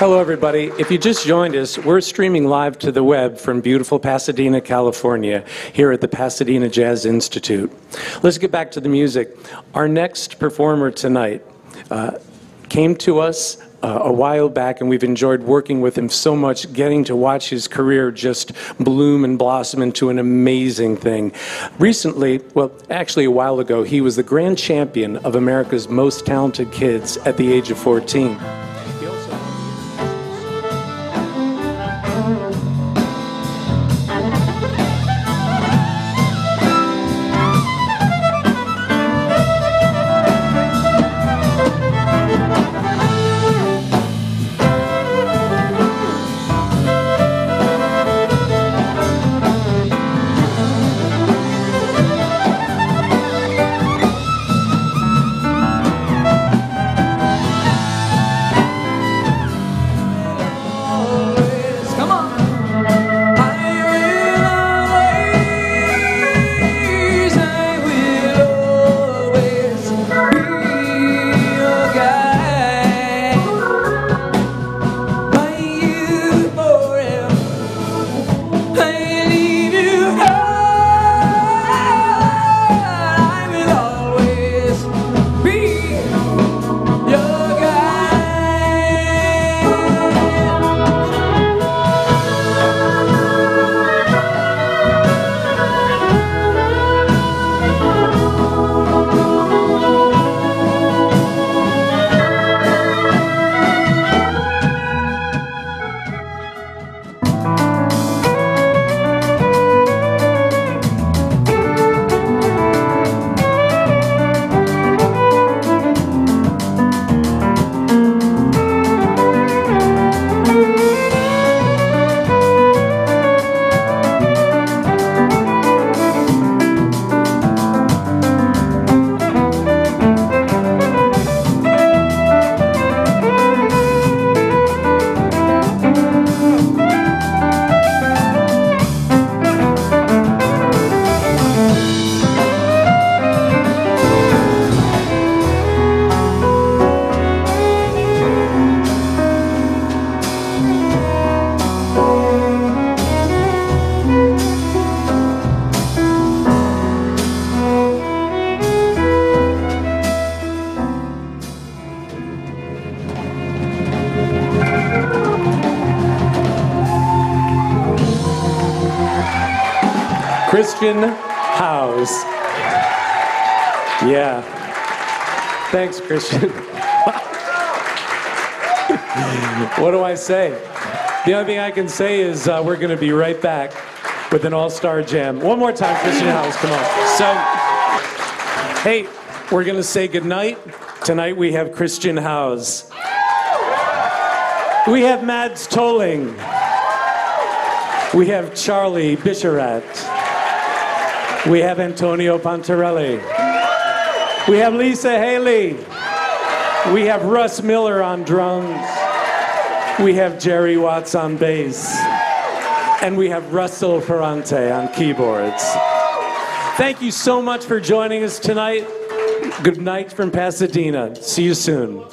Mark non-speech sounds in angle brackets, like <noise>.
Hello, everybody. If you just joined us, we're streaming live to the web from beautiful Pasadena, California, here at the Pasadena Jazz Institute. Let's get back to the music. Our next performer tonight uh, came to us uh, a while back, and we've enjoyed working with him so much, getting to watch his career just bloom and blossom into an amazing thing. Recently, well, actually a while ago, he was the grand champion of America's Most Talented Kids at the age of 14. Christian Howes. Yeah. Thanks, Christian. <laughs> what do I say? The only thing I can say is uh, we're going to be right back with an all star jam. One more time, Christian Howes, come on. So, hey, we're going to say goodnight. Tonight we have Christian Howes. We have Mads Tolling. We have Charlie Bisharat. We have Antonio Pontarelli. We have Lisa Haley. We have Russ Miller on drums. We have Jerry Watts on bass. And we have Russell Ferrante on keyboards. Thank you so much for joining us tonight. Good night from Pasadena. See you soon.